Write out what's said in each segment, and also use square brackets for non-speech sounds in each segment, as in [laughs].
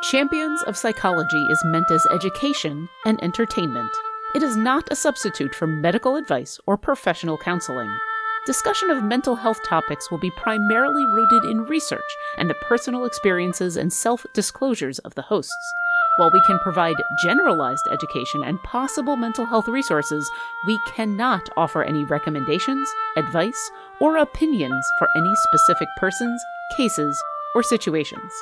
Champions of Psychology is meant as education and entertainment. It is not a substitute for medical advice or professional counseling. Discussion of mental health topics will be primarily rooted in research and the personal experiences and self disclosures of the hosts. While we can provide generalized education and possible mental health resources, we cannot offer any recommendations, advice, or opinions for any specific persons, cases, or situations.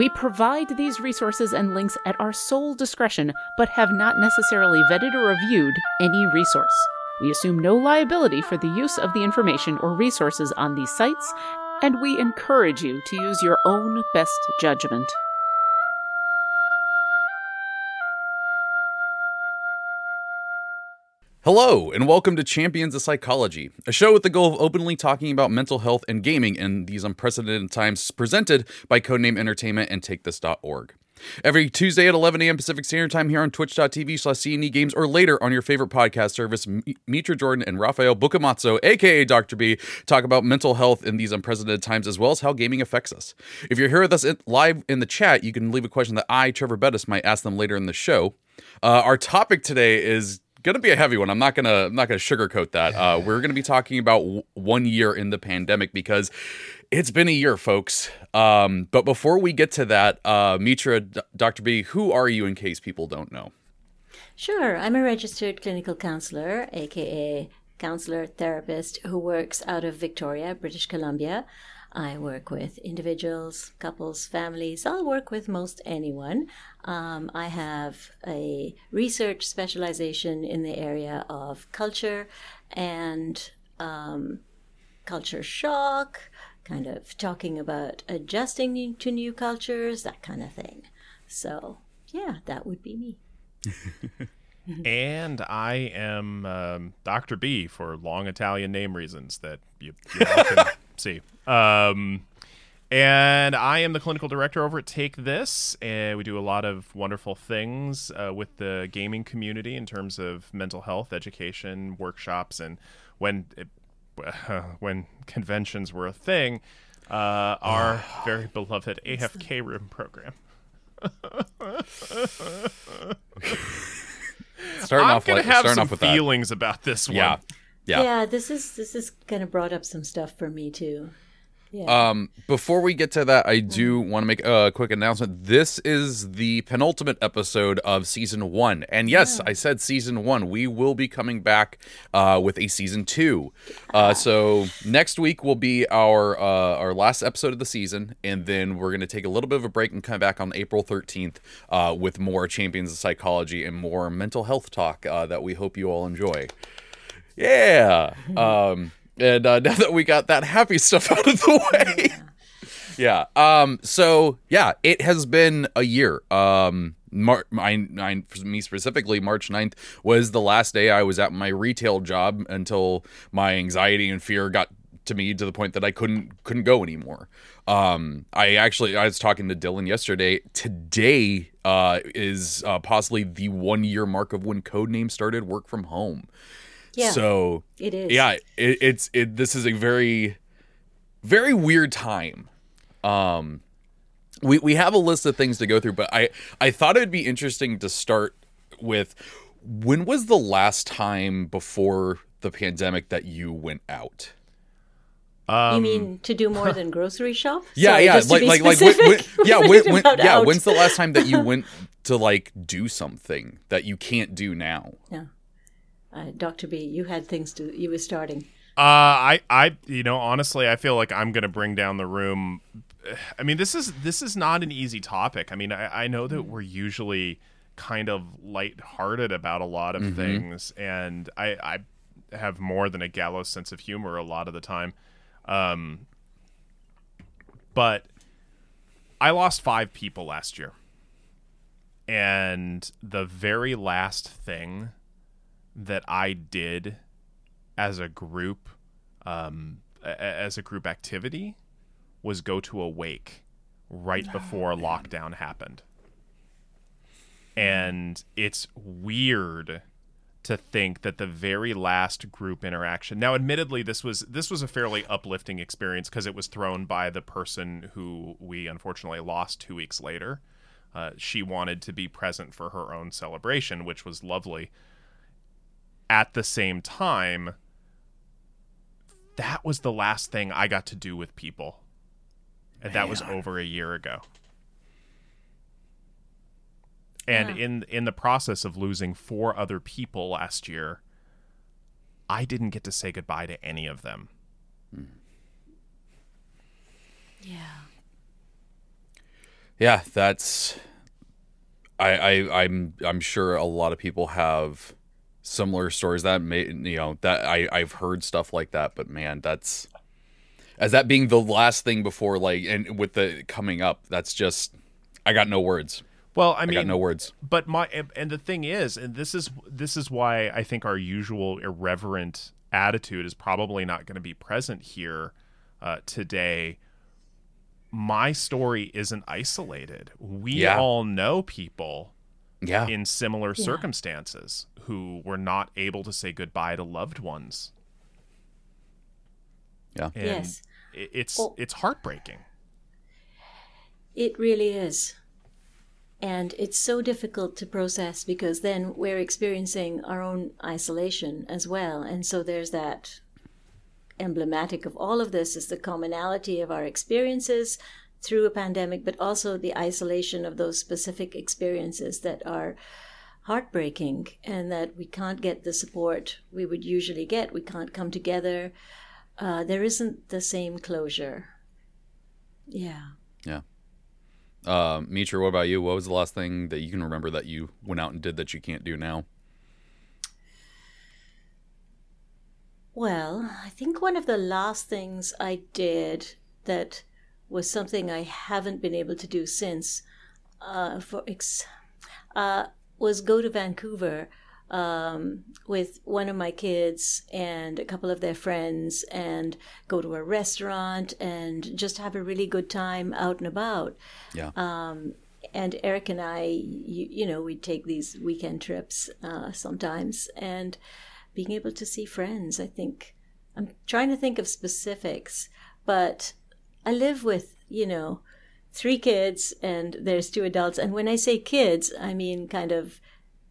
We provide these resources and links at our sole discretion, but have not necessarily vetted or reviewed any resource. We assume no liability for the use of the information or resources on these sites, and we encourage you to use your own best judgment. Hello, and welcome to Champions of Psychology, a show with the goal of openly talking about mental health and gaming in these unprecedented times, presented by Codename Entertainment and TakeThis.org. Every Tuesday at 11 a.m. Pacific Standard Time here on twitch.tv slash CNE Games or later on your favorite podcast service, Mitra Jordan and Raffael Boccamazzo, aka Dr. B, talk about mental health in these unprecedented times as well as how gaming affects us. If you're here with us live in the chat, you can leave a question that I, Trevor Bettis, might ask them later in the show. Uh, our topic today is gonna be a heavy one. I'm not gonna I'm not gonna sugarcoat that. Uh, we're gonna be talking about w- one year in the pandemic because it's been a year, folks. Um, but before we get to that, uh, Mitra, D- Dr. B, who are you in case people don't know? Sure, I'm a registered clinical counselor, aka counselor therapist, who works out of Victoria, British Columbia. I work with individuals, couples, families. I'll work with most anyone. Um, I have a research specialization in the area of culture and um, culture shock, kind of talking about adjusting to new cultures, that kind of thing. So, yeah, that would be me. [laughs] and I am um, Dr. B for long Italian name reasons that you, you all can [laughs] see. Um, and I am the clinical director over at Take This, and we do a lot of wonderful things uh, with the gaming community in terms of mental health education, workshops, and when it, uh, [laughs] when conventions were a thing, uh, our [sighs] very beloved AFK room program. [laughs] starting I'm off gonna like, have starting some off with that. feelings about this one. Yeah, yeah. Yeah, this is this is kind of brought up some stuff for me too. Yeah. Um, before we get to that, I do want to make a quick announcement. This is the penultimate episode of season one, and yes, I said season one. We will be coming back uh, with a season two. Uh, so next week will be our uh, our last episode of the season, and then we're going to take a little bit of a break and come back on April thirteenth uh, with more Champions of Psychology and more mental health talk uh, that we hope you all enjoy. Yeah. Um, and uh, [laughs] now that we got that happy stuff out of the way. yeah. Um, so yeah, it has been a year. Um, Mar- I, I, for me specifically, March 9th was the last day I was at my retail job until my anxiety and fear got to me to the point that I couldn't couldn't go anymore. Um, I actually I was talking to Dylan yesterday. Today uh, is uh, possibly the one year mark of when Codename started work from home. Yeah, So it is. yeah, it, it's it. This is a very, very weird time. Um, we we have a list of things to go through, but I I thought it would be interesting to start with when was the last time before the pandemic that you went out? Um, you mean to do more [laughs] than grocery shop? Yeah, Sorry, yeah, just to like be like like when, when, yeah, when, when, [laughs] yeah. out. When's the last time that you [laughs] went to like do something that you can't do now? Yeah. Uh, Dr. B, you had things to, you were starting. Uh, I, I, you know, honestly, I feel like I'm gonna bring down the room. I mean, this is this is not an easy topic. I mean, I, I know that we're usually kind of lighthearted about a lot of things, and I, I have more than a gallows sense of humor a lot of the time. Um, but I lost five people last year, and the very last thing that I did as a group um, a- as a group activity was go to a wake right before lockdown happened. And it's weird to think that the very last group interaction. Now admittedly this was this was a fairly uplifting experience because it was thrown by the person who we unfortunately lost 2 weeks later. Uh, she wanted to be present for her own celebration, which was lovely. At the same time, that was the last thing I got to do with people. And that was over a year ago. And Yeah. in in the process of losing four other people last year, I didn't get to say goodbye to any of them. Hmm. Yeah. Yeah, that's. I, I I'm I'm sure a lot of people have similar stories that may you know that I I've heard stuff like that, but man, that's as that being the last thing before like and with the coming up, that's just I got no words. Well, I I mean, got no words. but my and- and the thing is, and this is this is why I think our usual irreverent attitude is probably not going to be present here uh, today. My story isn't isolated. We Yeah. all know people Yeah. in similar Yeah. circumstances who were not able to say goodbye to loved ones. Yeah. And Yes. it's Well- it's heartbreaking. It really is. And it's so difficult to process because then we're experiencing our own isolation as well. And so there's that emblematic of all of this is the commonality of our experiences through a pandemic, but also the isolation of those specific experiences that are heartbreaking and that we can't get the support we would usually get. We can't come together. Uh, there isn't the same closure. Yeah. Yeah. Uh, Mitra, what about you? What was the last thing that you can remember that you went out and did that you can't do now? Well, I think one of the last things I did that was something I haven't been able to do since uh, for ex- uh, was go to Vancouver um, with one of my kids and a couple of their friends and go to a restaurant and just have a really good time out and about Yeah. and Eric and I, you, you know, we take these weekend trips uh, sometimes, and being able to see friends. I think I'm trying to think of specifics, but I live with you know three kids and there's two adults, and when I say kids, I mean kind of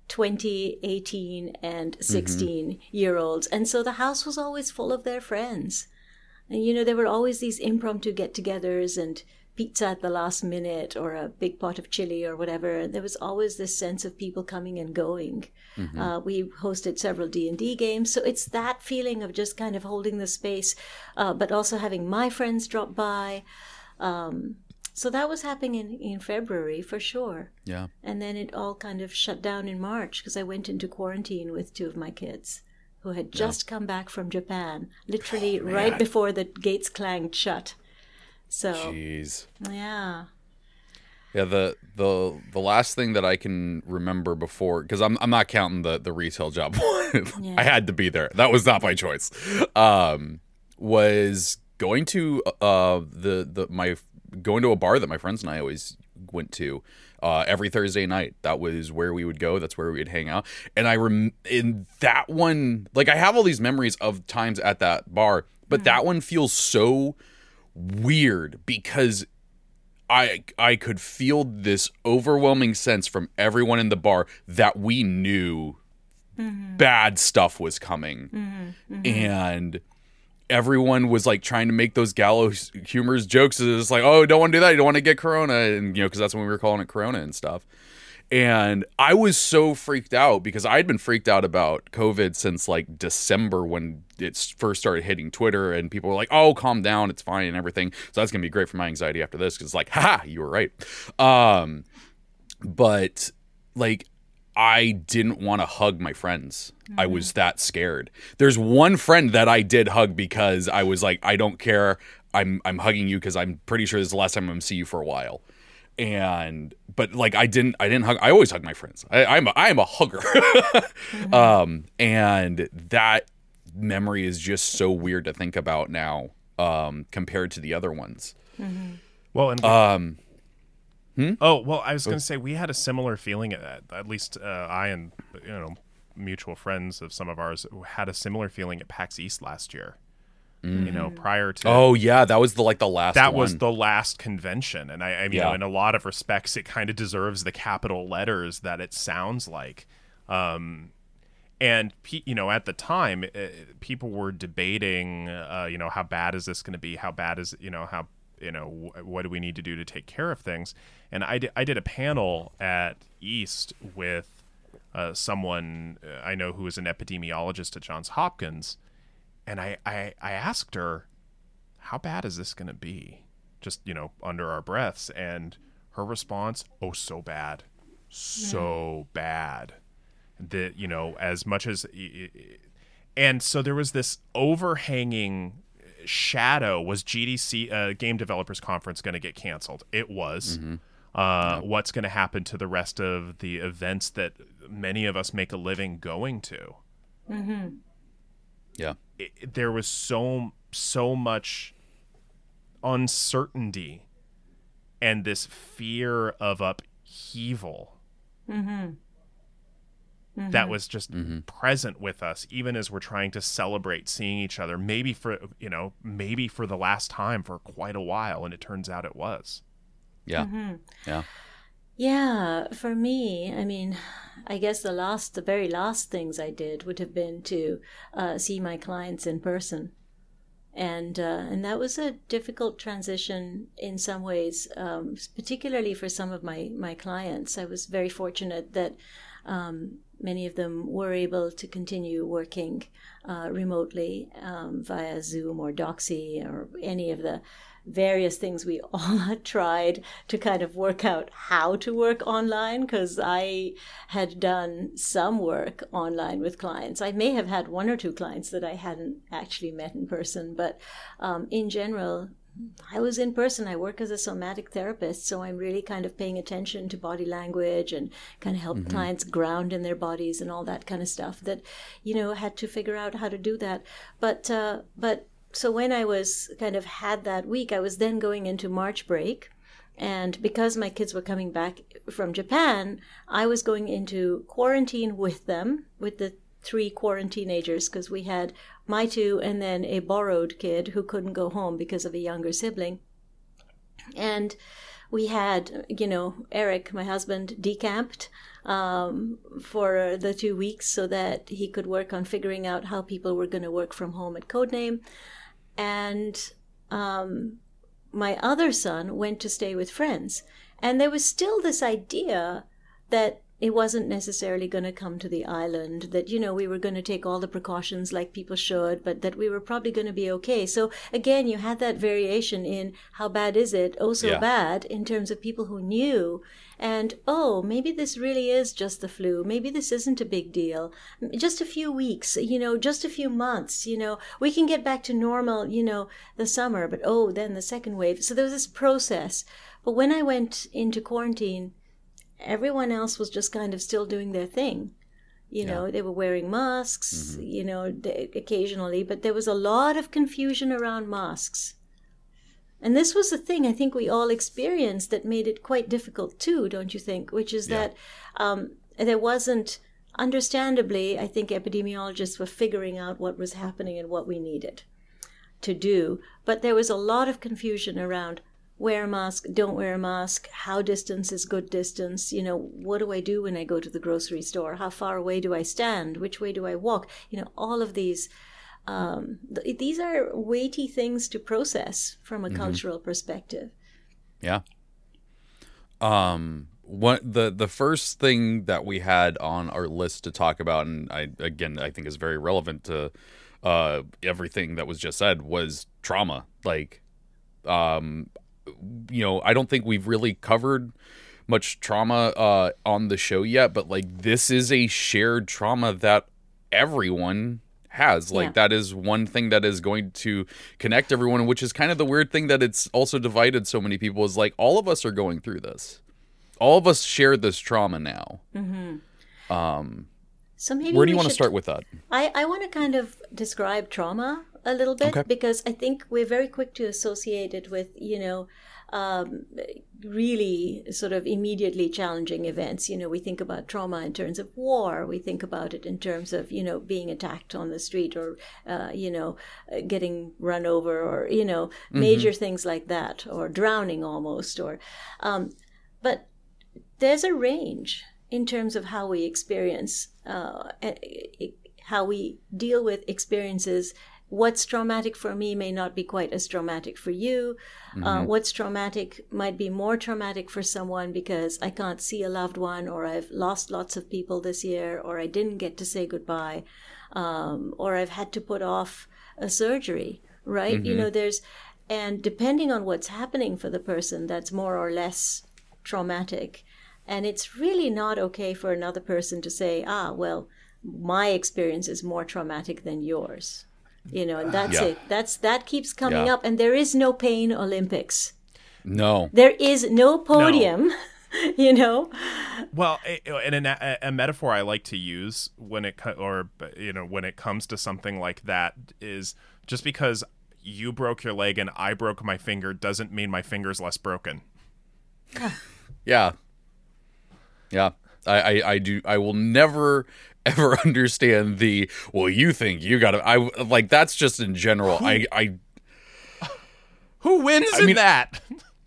20, 18, and mm-hmm. 16 year olds, and so the house was always full of their friends. And you know, there were always these impromptu get togethers and pizza at the last minute or a big pot of chili or whatever. There was always this sense of people coming and going. Uh, we hosted several D&D games. So it's that feeling of just kind of holding the space, uh, but also having my friends drop by. Um, so that was happening in, in February for sure. Yeah. And then it all kind of shut down in March because I went into quarantine with two of my kids who had just come back from Japan, literally right before the gates clanged shut. So, Jeez. yeah. Yeah, the the the last thing that I can remember before because I'm I'm not counting the the retail job. [laughs] I had to be there. That was not my choice. Um, was going to uh the the my going to a bar that my friends and I always went to uh, every Thursday night. That was where we would go. That's where we'd hang out. And I rem in that one, like I have all these memories of times at that bar, but that one feels so weird because I I could feel this overwhelming sense from everyone in the bar that we knew mm-hmm. bad stuff was coming. Mm-hmm. Mm-hmm. And everyone was like trying to make those gallows humors jokes. It's like, oh, don't want to do that. You don't want to get corona, and you know, because that's when we were calling it corona and stuff. And I was so freaked out because I'd been freaked out about COVID since like December when it first started hitting Twitter, and people were like, "Oh, calm down, it's fine and everything." So that's gonna be great for my anxiety after this because it's like, "Ha, you were right." Um, but like, I didn't want to hug my friends. I was that scared. There's one friend that I did hug because I was like, "I don't care. I'm I'm hugging you because I'm pretty sure this is the last time I'm gonna see you for a while." And but like I didn't I didn't hug I always hug my friends. I, I'm a, I am a hugger. [laughs] Um and that memory is just so weird to think about now um compared to the other ones. Well, and um Oh well, I was going to say we had a similar feeling at at least uh, I and you know mutual friends of some of ours had a similar feeling at PAX East last year, You know, prior to Oh yeah, that was the like the last. that was the last convention and i, I mean, you know in a lot of respects it kind of deserves the capital letters that it sounds like. Um and you know at the time uh, people were debating uh, you know how bad is this going to be? How bad is you know how you know what do we need to do to take care of things? And i did, I did a panel at east with uh, someone uh, i know who is an epidemiologist at johns hopkins and I, I, I asked her how bad is this going to be? Just, you know, under our breaths. And her response, oh, so bad. So bad. That, you know, as much as. And so there was this overhanging shadow was GDC, uh, Game Developers Conference, going to get canceled? It was. Uh, What's going to happen to the rest of the events that many of us make a living going to? yeah. It, there was so so much uncertainty and this fear of upheaval mm-hmm. that mm-hmm. was just mm-hmm. present with us even as we're trying to celebrate seeing each other maybe for you know maybe for the last time for quite a while and it turns out it was Yeah. Mm-hmm. Yeah. Yeah, for me, I mean, I guess the last, the very last things I did would have been to uh, see my clients in person, and uh, and that was a difficult transition in some ways, um, particularly for some of my my clients. I was very fortunate that um, many of them were able to continue working uh, remotely um, via Zoom or Doxy or any of the various things we [laughs] all tried to kind of work out how to work online because I had done some work online with clients. I may have had one or two clients that I hadn't actually met in person, but um, in general, I was in person. I work as a somatic therapist, so I'm really kind of paying attention to body language and kind of help clients ground in their bodies and all that kind of stuff. That you know had to figure out how to do that. But uh, but so when I was kind of had that week, I was then going into March break. And because my kids were coming back from Japan, I was going into quarantine with them, with the three quarantinagers, because we had my two and then a borrowed kid who couldn't go home because of a younger sibling. And we had, you know, Eric, my husband, decamped um, for the two weeks so that he could work on figuring out how people were going to work from home at Codename. And um, my other son went to stay with friends. And there was still this idea that it wasn't necessarily going to come to the island, that, you know, we were going to take all the precautions like people should, but that we were probably going to be okay. So again, you had that variation in how bad is it? Oh, so Yeah. bad in terms of people who knew. And, oh, maybe this really is just the flu. Maybe this isn't a big deal. Just a few weeks, you know, just a few months, you know, we can get back to normal, you know, the summer, but oh, then the second wave. So there was this process. But when I went into quarantine, everyone else was just kind of still doing their thing. You know, they were wearing masks, you know, occasionally, but there was a lot of confusion around masks. And this was the thing I think we all experienced that made it quite difficult too, don't you think? Which is that um, there wasn't, understandably, I think epidemiologists were figuring out what was happening and what we needed to do. But there was a lot of confusion around wear a mask, don't wear a mask, how distance is good distance, you know, what do I do when I go to the grocery store? How far away do I stand? Which way do I walk? You know, all of these. Um, th- these are weighty things to process from a cultural perspective. Yeah. Um one the the first thing that we had on our list to talk about and I again I think is very relevant to uh everything that was just said was trauma. Like um you know, I don't think we've really covered much trauma uh on the show yet, but like this is a shared trauma that everyone has. Like Yeah. that is one thing that is going to connect everyone, which is kind of the weird thing that it's also divided so many people is like all of us are going through this. All of us share this trauma now. um So maybe Where do you want to start with that? I, I want to kind of describe trauma a little bit Okay. because I think we're very quick to associate it with, you know, um, really sort of immediately challenging events. You know, we think about trauma in terms of war. We think about it in terms of you know being attacked on the street or uh, you know getting run over or you know Mm-hmm. major things like that or drowning almost or um, but there's a range in terms of how we experience uh, how we deal with experiences what's traumatic for me may not be quite as traumatic for you. Uh, what's traumatic might be more traumatic for someone because i can't see a loved one or i've lost lots of people this year or i didn't get to say goodbye um, or i've had to put off a surgery right? You know there's and depending on what's happening for the person that's more or less traumatic. And it's really not okay for another person to say ah well my experience is more traumatic than yours you know and that's Yeah. it that's that keeps coming Yeah. up and there is no pain olympics No. there is no podium [laughs] you know Well, a- and a, a metaphor I like to use when it or you know when it comes to something like that is just because you broke your leg and I broke my finger doesn't mean my finger's less broken. [sighs] Yeah. Yeah. I, I, I do I will never ever [laughs] understand the well you think you gotta I like that's just in general. I I [sighs] Who wins in mean- that?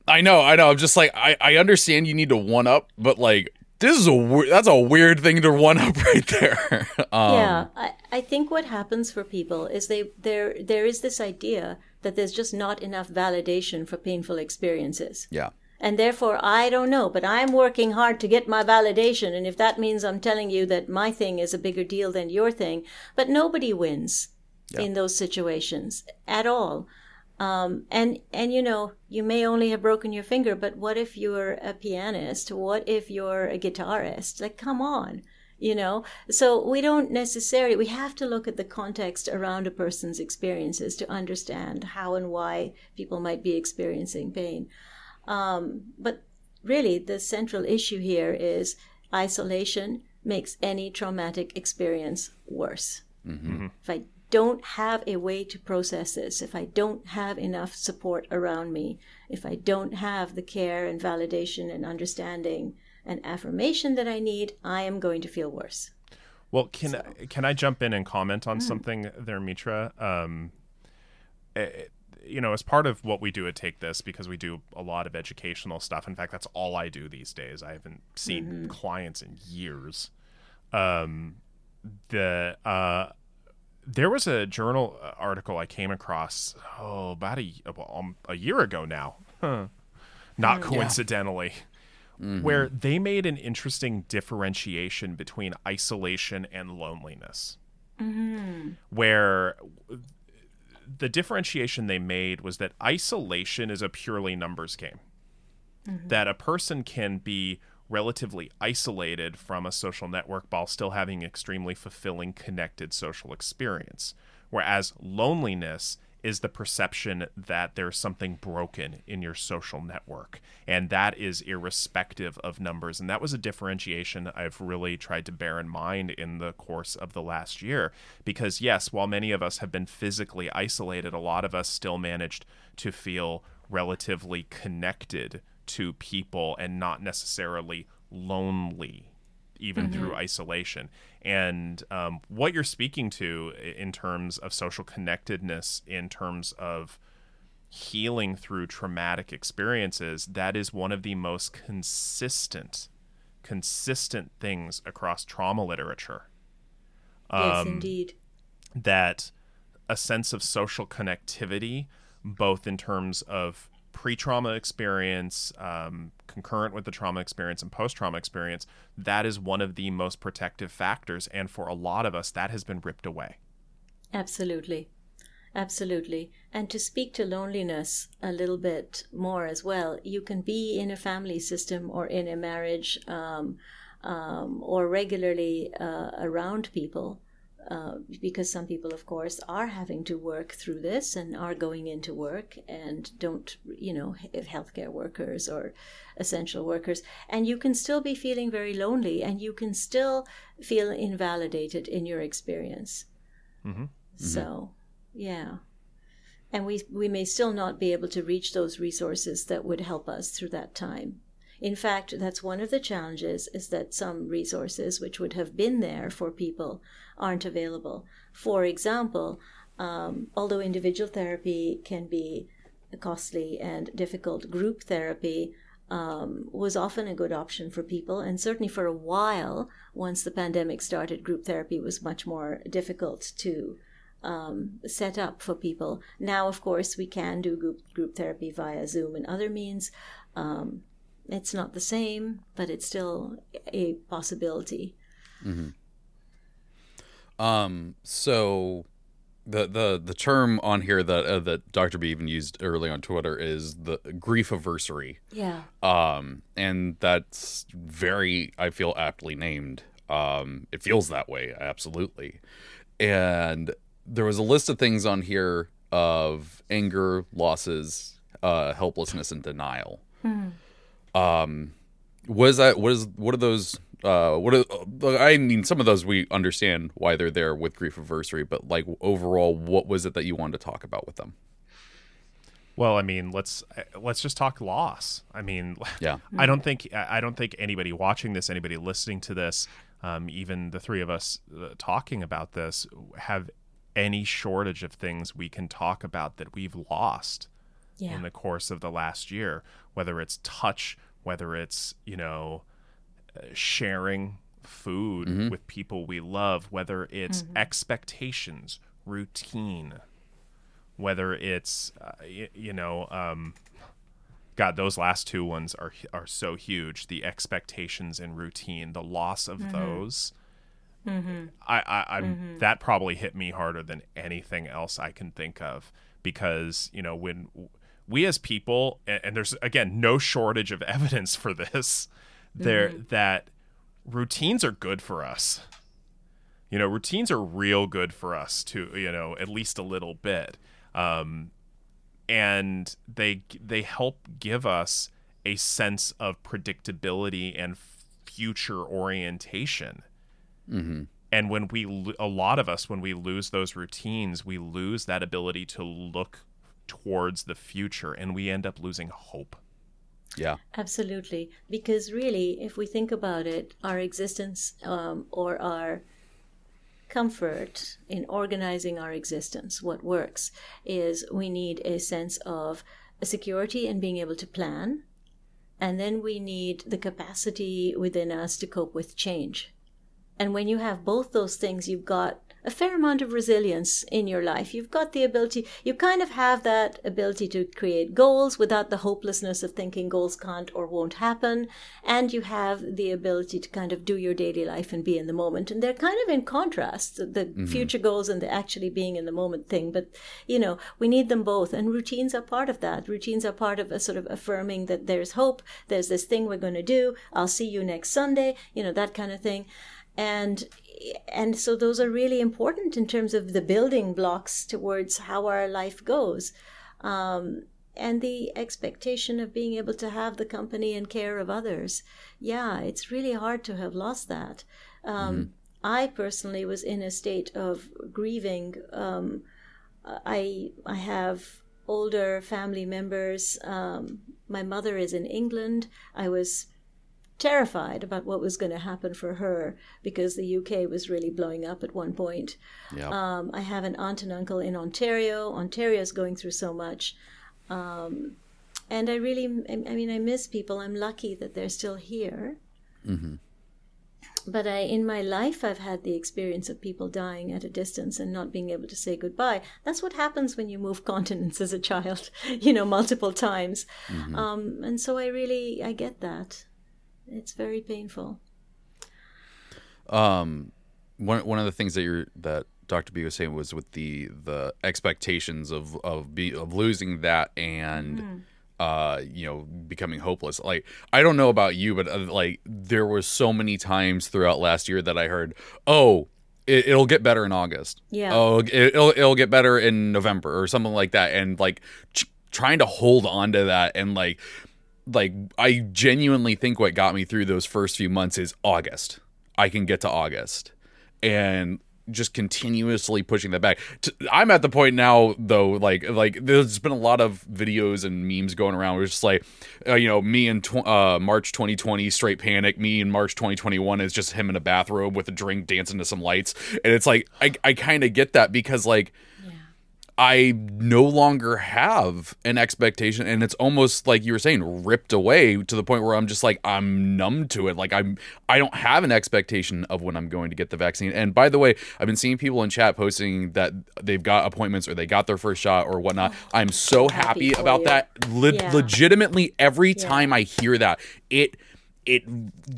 I know, I know. I'm just like I, I understand you need to one up, but like this is a that's a weird thing to one up [laughs] right there. [laughs] um, yeah I, I think what happens for people is they there there is this idea that there's just not enough validation for painful experiences yeah. And therefore i don't know but i'm working hard to get my validation and if that means i'm telling you that my thing is a bigger deal than your thing but nobody wins in those situations at all. Um, and and you know you may only have broken your finger but what if you're a pianist? What if you're a guitarist? Like come on you know? So we don't necessarily we have to look at the context around a person's experiences to understand how and why people might be experiencing pain um, but really the central issue here is isolation makes any traumatic experience worse. If i don't have a way to process this if i don't have enough support around me if i don't have the care and validation and understanding and affirmation that i need i am going to feel worse. Well, can can I jump in and comment on something there, Mitra? Um, eh, you know, as part of what we do at Take This, because we do a lot of educational stuff. In fact, that's all I do these days. I haven't seen clients in years. Um, the uh, there was a journal uh, article I came across oh about a um, a year ago now, huh. not coincidentally where they made an interesting differentiation between isolation and loneliness. Where the differentiation they made was that isolation is a purely numbers game. Mm-hmm. That a person can be relatively isolated from a social network while still having extremely fulfilling connected social experience. Whereas loneliness is the perception that there's something broken in your social network. And that is irrespective of numbers. And that was a differentiation I've really tried to bear in mind in the course of the last year. Because, yes, while many of us have been physically isolated, a lot of us still managed to feel relatively connected to people and not necessarily lonely even mm-hmm. through isolation. And um, what you're speaking to in terms of social connectedness, in terms of healing through traumatic experiences, that is one of the most consistent, consistent things across trauma literature. yes indeed That a sense of social connectivity, both in terms of pre trauma experience, um, concurrent with the trauma experience, and post trauma experience, that is one of the most protective factors. And for a lot of us, that has been ripped away. Absolutely. Absolutely. And to speak to loneliness a little bit more as well, you can be in a family system or in a marriage um, um, or regularly uh, around people. Uh, because some people, of course, are having to work through this and are going into work and don't, you know, if healthcare workers or essential workers. And you can still be feeling very lonely and you can still feel invalidated in your experience. So, yeah. and we we may still not be able to reach those resources that would help us through that time. In fact, that's one of the challenges is that some resources which would have been there for people aren't available. For example, um, although individual therapy can be costly and difficult, group therapy um, was often a good option for people. And certainly for a while, once the pandemic started, group therapy was much more difficult to um, set up for people. Now, of course, we can do group, group therapy via Zoom and other means. Um, it's not the same, but it's still a possibility. Mm-hmm. Um, so the the the term on here that uh, that Dr. B even used early on Twitter is the grief anniversary. Yeah. Um, and that's very I feel aptly named. Um, it feels that way absolutely. And there was a list of things on here of anger, losses, uh, helplessness, and denial. Mm-hmm. Um, was that what is what are those uh, what are, I mean, some of those we understand why they're there with grief anniversary, but like overall, what was it that you wanted to talk about with them? Well, I mean, let's let's just talk loss. I mean, [laughs] yeah, I don't think I don't think anybody watching this, anybody listening to this, um, even the three of us uh, talking about this, have any shortage of things we can talk about that we've lost yeah. in the course of the last year, whether it's touch, whether it's you know sharing food mm-hmm. with people we love, whether it's mm-hmm. expectations, routine, whether it's uh, y- you know, um, God, those last two ones are are so huge. The expectations and routine, the loss of mm-hmm. those. Mm-hmm. I, I, I mm-hmm. that probably hit me harder than anything else I can think of because you know when we as people and, and there's again no shortage of [laughs] evidence for this there mm-hmm. that routines are good for us. You know, routines are real good for us to, you know, at least a little bit. Um, and they they help give us a sense of predictability and future orientation. Mm-hmm. And when we, a lot of us, when we lose those routines, we lose that ability to look towards the future and we end up losing hope. Yeah. Absolutely. Because really, if we think about it, our existence um, or our comfort in organizing our existence, what works, is we need a sense of a security and being able to plan. And then we need the capacity within us to cope with change. And when you have both those things, you've got a fair amount of resilience in your life. You've got the ability, you kind of have that ability to create goals without the hopelessness of thinking goals can't or won't happen. And you have the ability to kind of do your daily life and be in the moment. And they're kind of in contrast, the mm-hmm. future goals and the actually being in the moment thing. But, you know, we need them both. And routines are part of that. Routines are part of a sort of affirming that there's hope, there's this thing we're going to do, I'll see you next Sunday, you know, that kind of thing and and so those are really important in terms of the building blocks towards how our life goes. Um, and the expectation of being able to have the company and care of others. Yeah it's really hard to have lost that. Um, mm-hmm. i personally was in a state of grieving. Um, i i have older family members. Um, my mother is in england. I was terrified about what was going to happen for her because the UK was really blowing up at one point. Yep. Um, I have an aunt and uncle in Ontario. Ontario is going through so much. Um, and I really, I mean, I miss people. I'm lucky that they're still here. Mm-hmm. But I, in my life, I've had the experience of people dying at a distance and not being able to say goodbye. That's what happens when you move [laughs] continents as a child, [laughs] you know, multiple times. Mm-hmm. Um, and so I really, I get that it's very painful. Um, one one of the things that you're that Dr. B was saying was with the the expectations of of be of losing that and. Mm. Uh, you know, becoming hopeless. Like, I don't know about you, but uh, like, there was so many times throughout last year that I heard, "Oh, it, will get better in August. Yeah. Oh, it, will it'll get better in November or something like that." And like, ch- trying to hold on to that and like like I genuinely think what got me through those first few months is August. I can get to August. And just continuously pushing that back. I'm at the point now though, like like there's been a lot of videos and memes going around. Where it's just like, uh, you know, me in tw- uh, March 2020, straight panic. Me in March 2021 is just him in a bathrobe with a drink, dancing to some lights, and it's like I I kind of get that because like. I no longer have an expectation and it's almost like you were saying ripped away to the point where I'm just like I'm numb to it. Like I'm I don't have an expectation of when I'm going to get the vaccine. And by the way I've been seeing people in chat posting that they've got appointments or they got their first shot or whatnot. Oh, I'm so happy, happy about you. that. Le- Yeah. legitimately every time I hear that it it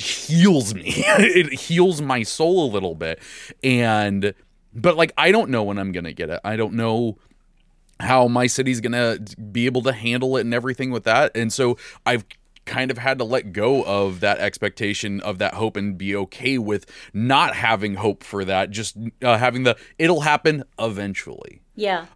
heals me. [laughs] It heals my soul a little bit. And but like I don't know when I'm gonna get it. I don't know how my city's gonna be able to handle it and everything with that. And so I've kind of had to let go of that expectation of that hope and be okay with not having hope for that. Just uh, having the it'll happen eventually. Yeah.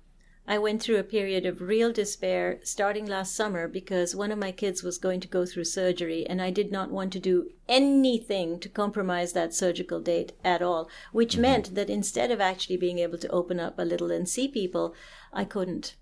I went through a period of real despair starting last summer because one of my kids was going to go through surgery and I did not want to do anything to compromise that surgical date at all, which meant that instead of actually being able to open up a little and see people, I couldn't.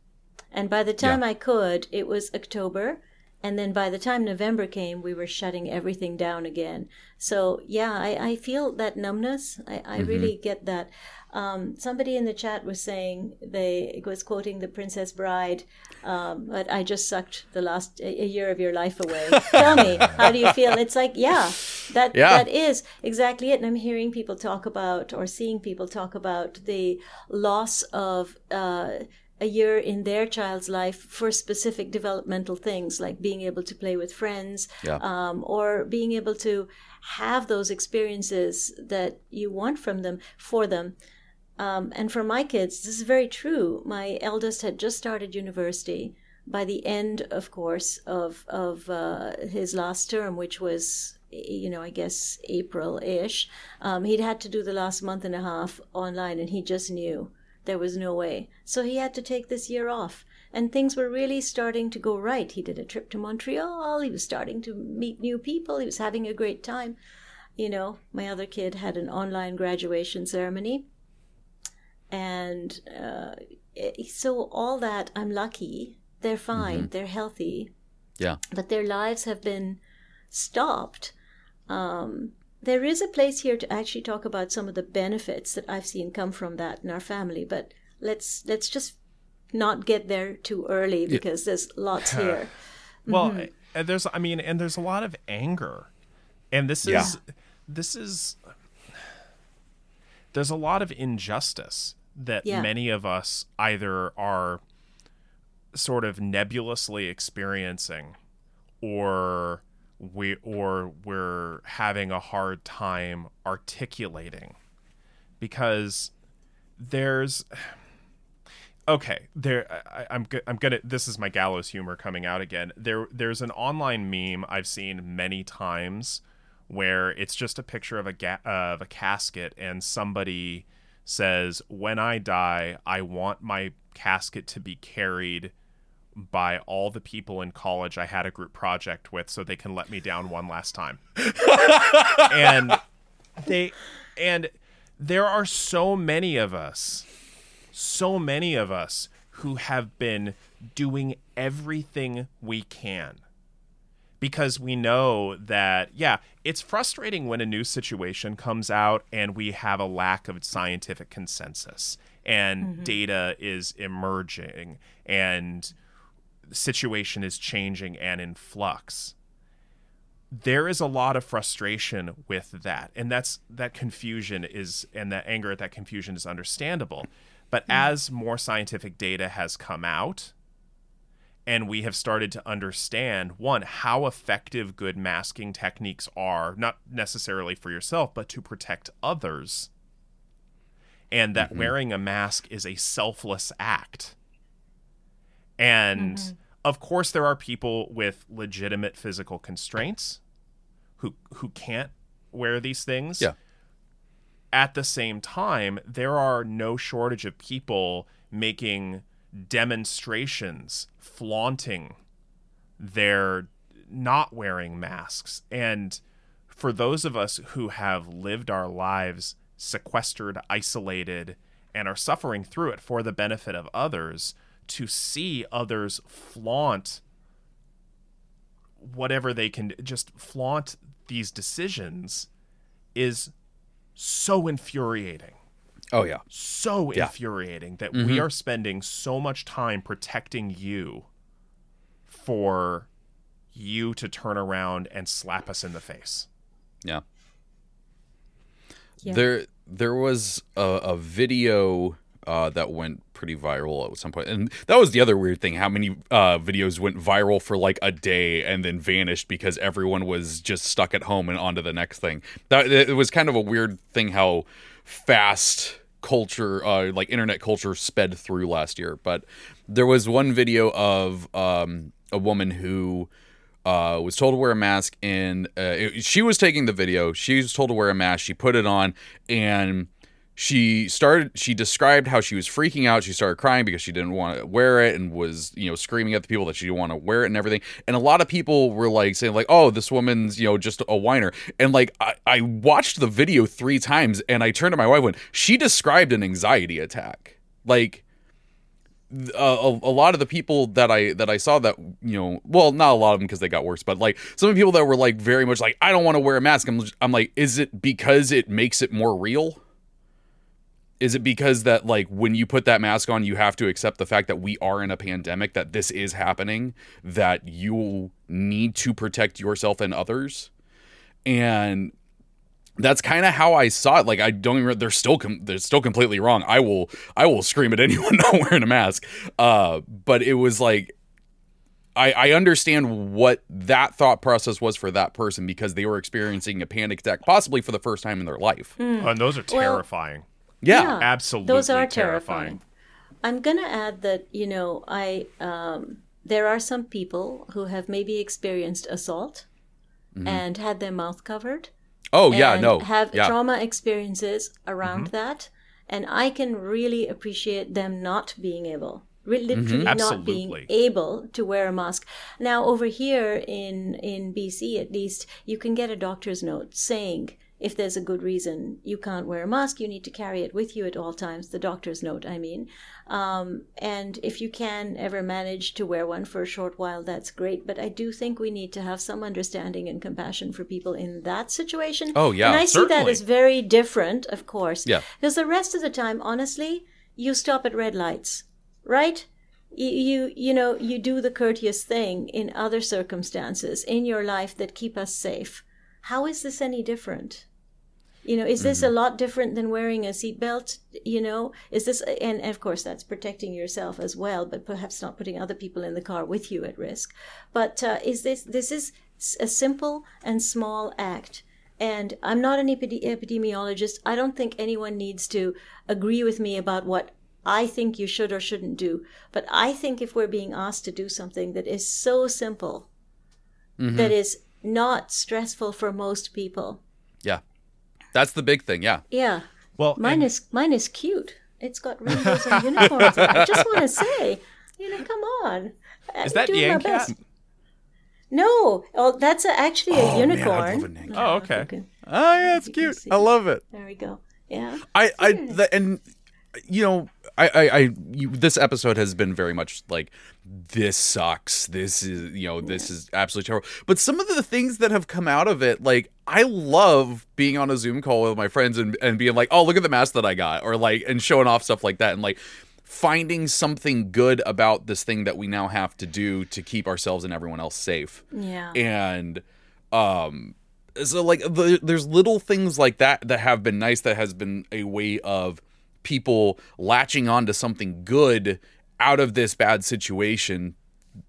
And by the time I could, it was October. And then by the time November came, we were shutting everything down again. So, yeah, I, I feel that numbness. I, I mm-hmm. really get that. Um, somebody in the chat was saying they was quoting the Princess Bride, um, but I just sucked the last a, year of your life away. [laughs] Tell me, how do you feel? It's like, yeah, that Yeah. that is exactly it. And I'm hearing people talk about or seeing people talk about the loss of. Uh, a year in their child's life for specific developmental things like being able to play with friends Yeah. um, or being able to have those experiences that you want from them for them um, and for my kids this is very true my eldest had just started university by the end of course of of uh, his last term which was you know i guess april-ish um, he'd had to do the last month and a half online and he just knew there was no way. So he had to take this year off. And things were really starting to go right. He did a trip to Montreal. He was starting to meet new people. He was having a great time. You know, my other kid had an online graduation ceremony. And uh, so, all that, I'm lucky. They're fine. They're healthy. Yeah. But their lives have been stopped. Um, there is a place here to actually talk about some of the benefits that I've seen come from that in our family, but let's let's just not get there too early because there's lots [laughs] here. Well, Mm-hmm. there's I mean, and there's a lot of anger. And this Yeah. is this is there's a lot of injustice that Yeah. many of us either are sort of nebulously experiencing or we or we're having a hard time articulating because there's okay there I, i'm go- i'm gonna this is my gallows humor coming out again there there's an online meme i've seen many times where it's just a picture of a ga- of a casket and somebody says when i die i want my casket to be carried by all the people in college i had a group project with so they can let me down one last time. [laughs] And they and there are so many of us so many of us who have been doing everything we can because we know that yeah it's frustrating when a new situation comes out and we have a lack of scientific consensus and mm-hmm. data is emerging and the situation is changing and in flux. There is a lot of frustration with that and that's that confusion is and that anger at that confusion is understandable. But mm-hmm. as more scientific data has come out and we have started to understand one how effective good masking techniques are not necessarily for yourself but to protect others and that mm-hmm. wearing a mask is a selfless act. And mm-hmm. of course there are people with legitimate physical constraints who who can't wear these things. Yeah. at the same time there are no shortage of people making demonstrations flaunting their not wearing masks. And for those of us who have lived our lives sequestered, isolated, and are suffering through it for the benefit of others, to see others flaunt whatever they can just flaunt these decisions is so infuriating Oh yeah. so Yeah. infuriating that Mm-hmm. we are spending so much time protecting you for you to turn around and slap us in the face. Yeah. Yeah. There there was a, a video uh, that went pretty viral at some point, and that was the other weird thing. How many uh, videos went viral for like a day and then vanished because everyone was just stuck at home and on to the next thing. That it was kind of a weird thing how fast culture uh, like internet culture sped through last year. But there was one video of um, a woman who uh, was told to wear a mask and uh, it- she was taking the video. She was told to wear a mask. She put it on and she started she described how she was freaking out. She started crying because she didn't want to wear it and was you know screaming at the people that she didn't want to wear it and everything. And a lot of people were like saying like oh this woman's you know just a whiner. And like i, I watched the video three times and i turned to my wife and she described an anxiety attack. Like a, a, a lot of the people that I that I saw that you know well not a lot of them because they got worse but like some people that were like very much like I don't want to wear a mask. I'm, I'm like is it because it makes it more real is it because that like when you put that mask on you have to accept the fact that we are in a pandemic that this is happening that you need to protect yourself and others and that's kind of how I saw it. Like I don't even. They're still com- they're still completely wrong. I will I will scream at [laughs] anyone not wearing a mask. Uh, but it was like I I understand what that thought process was for that person because they were experiencing a panic attack possibly for the first time in their life. Oh, and those are Well- terrifying. Yeah. Yeah. Absolutely Those are terrifying. terrifying. I'm going to add that, you know, I um, there are some people who have maybe experienced assault and had their mouth covered. Oh Mm-hmm. yeah. No. have yeah. Mm-hmm. trauma experiences around that. And I can really appreciate them not being able, Mm-hmm. literally not being able to wear a mask. Now, over here in, in BC, at least, you can get a doctor's note saying if there's a good reason you can't wear a mask, you need to carry it with you at all times, the doctor's note, I mean. Um, and if you can ever manage to wear one for a short while, that's great. But I do think we need to have some understanding and compassion for people in that situation. Oh, yeah, and I see that as very different, of course. Yeah. Because the rest of the time, honestly, you stop at red lights, right? You you know you do the courteous thing in other circumstances in your life that keep us safe. How is this any different? You know, is this a lot different than wearing a seatbelt? You know, is this, and of course that's protecting yourself as well, but perhaps not putting other people in the car with you at risk. But uh, is this, this is a simple and small act. And I'm not an epide- epidemiologist. I don't think anyone needs to agree with me about what I think you should or shouldn't do. But I think if we're being asked to do something that is so simple, that is not stressful for most people, Yeah. That's the big thing. Yeah. yeah, Well, Mine and- is mine is cute. It's got rainbows and unicorns. I just want to say, you know, come on. Is I'm that doing my best. Cat? No, oh, that's a, actually a Oh, man, I'd unicorn. love a Yank Oh, okay. Oh yeah, it's cute. I love it. There we go. Yeah. I, I, the, and you know, I, I, I you, this episode has been very much like this sucks. This is, you know, this is absolutely terrible. But some of the things that have come out of it, like I love being on a Zoom call with my friends and and being like, oh, look at the mask that I got, or like and showing off stuff like that, and like finding something good about this thing that we now have to do to keep ourselves and everyone else safe Yeah. and um so like the, there's little things like that that have been nice that has been a way of people latching on to something good out of this bad situation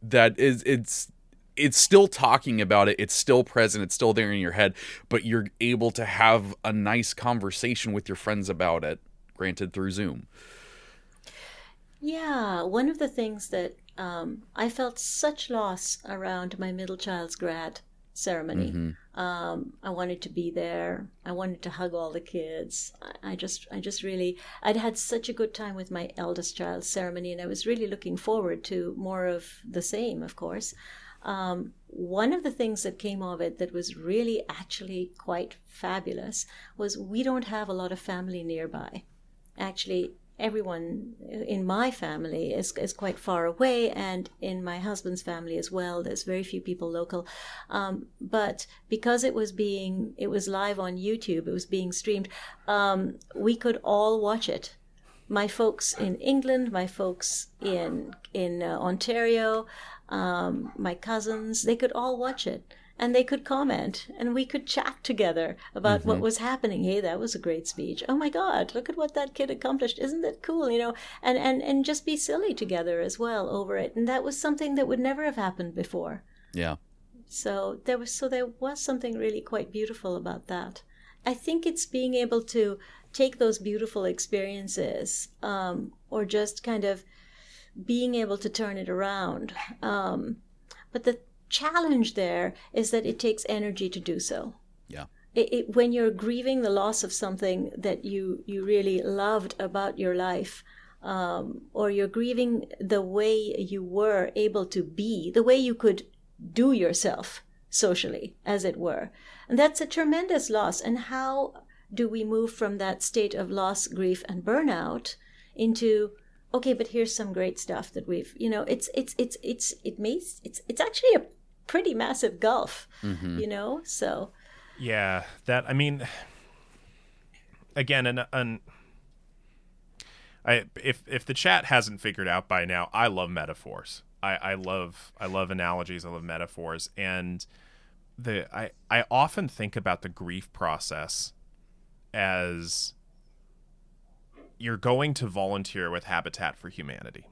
that is it's it's still talking about it. It's still present. It's still there in your head but you're able to have a nice conversation with your friends about it granted through zoom. Yeah, one of the things that um, I felt such loss around my middle child's grad ceremony. Um, I wanted to be there. I wanted to hug all the kids. I, I just, I just really, I'd had such a good time with my eldest child's ceremony, and I was really looking forward to more of the same, of course. Um, one of the things that came of it that was really actually quite fabulous was we don't have a lot of family nearby. Actually, everyone in my family is, is quite far away, and in my husband's family as well. There's very few people local, um, but because it was being it was live on YouTube, it was being streamed. Um, we could all watch it. My folks in England, my folks in in uh, Ontario, um, my cousins, they could all watch it and they could comment and we could chat together about mm-hmm. what was happening. Hey that was a great speech. Oh my god look at what that kid accomplished. Isn't that cool you know? And and and just be silly together as well over it. And that was something that would never have happened before. Yeah. So there was so there was something really quite beautiful about that. I think it's being able to take those beautiful experiences um, or just kind of being able to turn it around. Um, but the challenge there is that it takes energy to do so. Yeah. It, it, when you're grieving the loss of something that you, you really loved about your life, um, or you're grieving the way you were able to be, the way you could do yourself socially, as it were. And that's a tremendous loss. And how do we move from that state of loss, grief, and burnout into okay, but here's some great stuff that we've, you know, it's it's it's it's it makes it's it's actually a pretty massive gulf, mm-hmm. you know? So. Yeah, that, I mean, again, an, an, I, if, if the chat hasn't figured out by now, I love metaphors. I, I love, I love analogies. I love metaphors. And the, I, I often think about the grief process as you're going to volunteer with Habitat for Humanity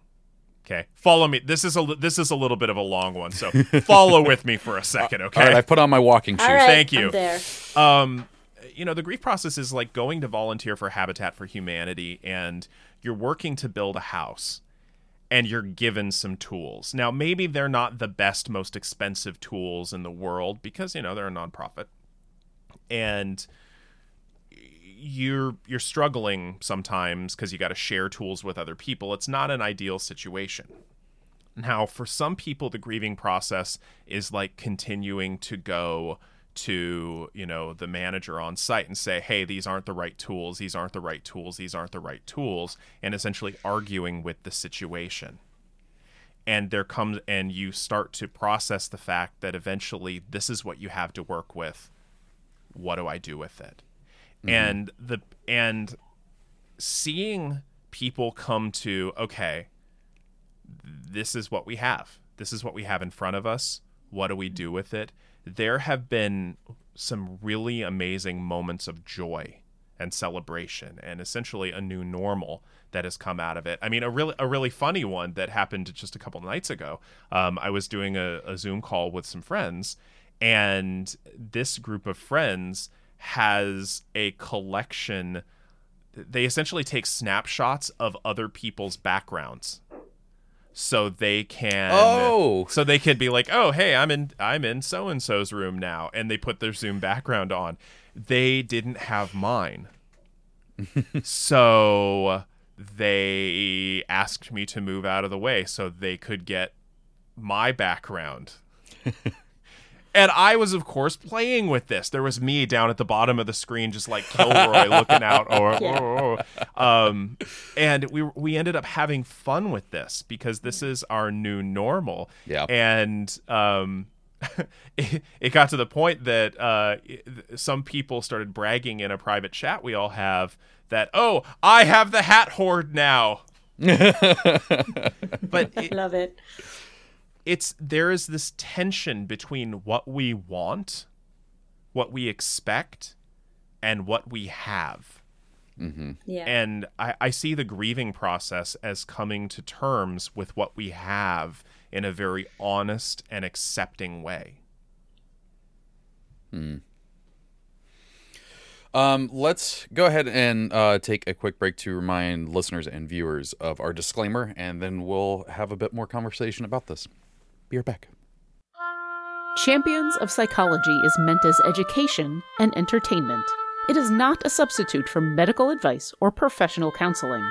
Okay, follow me. This is a this is a little bit of a long one, so follow with me for a [laughs] second. Okay, All right, I put on my walking shoes. Thank you. there. Um, you know, the grief process is like going to volunteer for Habitat for Humanity, and you're working to build a house, and you're given some tools. Now, maybe they're not the best, most expensive tools in the world because you know they're a nonprofit, and you're you're struggling sometimes because you got to share tools with other people. It's not an ideal situation. Now, for some people, the grieving process is like continuing to go to you know the manager on site and say hey these aren't the right tools these aren't the right tools these aren't the right tools and essentially arguing with the situation and there comes and you start to process the fact that eventually this is what you have to work with what do i do with it mm-hmm. and the and seeing people come to okay this is what we have this is what we have in front of us what do we do with it there have been some really amazing moments of joy and celebration and essentially a new normal that has come out of it. I mean, a really a really funny one that happened just a couple nights ago. Um, I was doing a, a Zoom call with some friends, and this group of friends has a collection they essentially take snapshots of other people's backgrounds. So they can oh! so they could be like oh hey i'm in i'm in so and so's room now and they put their zoom background on. They didn't have mine. [laughs] So they asked me to move out of the way so they could get my background [laughs] and I was, of course, playing with this. There was me down at the bottom of the screen, just like Kilroy [laughs] looking out. Oh, oh, oh. Um, and we we ended up having fun with this because this is our new normal. Yeah. And um, [laughs] it, it, got to the point that uh, some people started bragging in a private chat we all have that, oh, I have the hat horde now. [laughs] but it, love it it's there is this tension between what we want, what we expect, and what we have. Mm-hmm. Yeah. And I, I see the grieving process as coming to terms with what we have in a very honest and accepting way. Hmm. Um, let's go ahead and uh, take a quick break to remind listeners and viewers of our disclaimer, and then we'll have a bit more conversation about this. Be right back. Champions of Psychology is meant as education and entertainment. It is not a substitute for medical advice or professional counseling.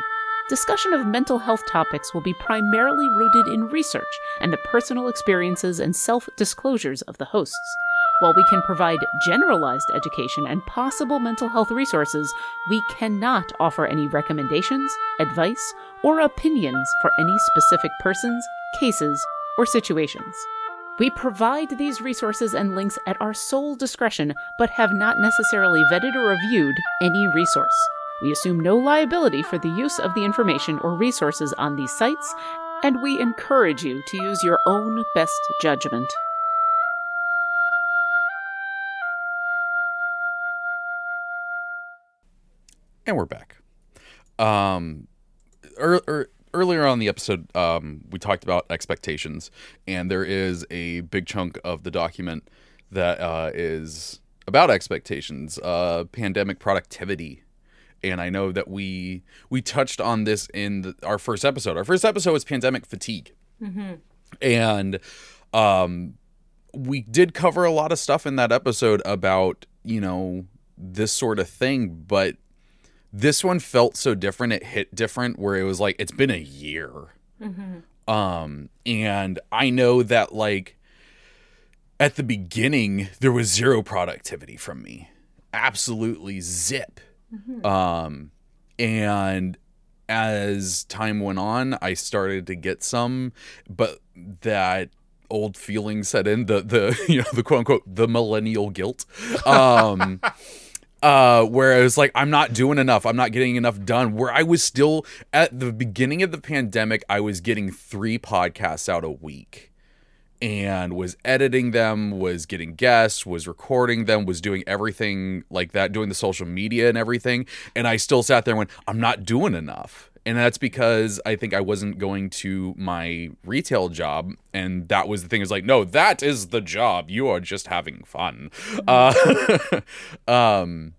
Discussion of mental health topics will be primarily rooted in research and the personal experiences and self disclosures of the hosts. While we can provide generalized education and possible mental health resources, we cannot offer any recommendations, advice, or opinions for any specific persons, cases, or situations. We provide these resources and links at our sole discretion, but have not necessarily vetted or reviewed any resource. We assume no liability for the use of the information or resources on these sites, and we encourage you to use your own best judgment. And we're back. Um, er, er, earlier on the episode, um, we talked about expectations, and there is a big chunk of the document that uh, is about expectations, uh, pandemic productivity. And I know that we we touched on this in the, our first episode. Our first episode was pandemic fatigue, and um, we did cover a lot of stuff in that episode about you know this sort of thing, but this one felt so different. It hit different where it was like it's been a year. Um and i know that like at the beginning there was zero productivity from me. Absolutely zip. Um and as time went on i started to get some but that old feeling set in the the [laughs] you know the quote unquote the millennial guilt. Um [laughs] uh, where I was like, I'm not doing enough. I'm not getting enough done. Where I was still at the beginning of the pandemic, I was getting three podcasts out a week and was editing them, was getting guests, was recording them, was doing everything like that, doing the social media and everything. And I still sat there and went, I'm not doing enough. And that's because I think I wasn't going to my retail job. And that was the thing is like, no, that is the job. You are just having fun. Uh, [laughs] um,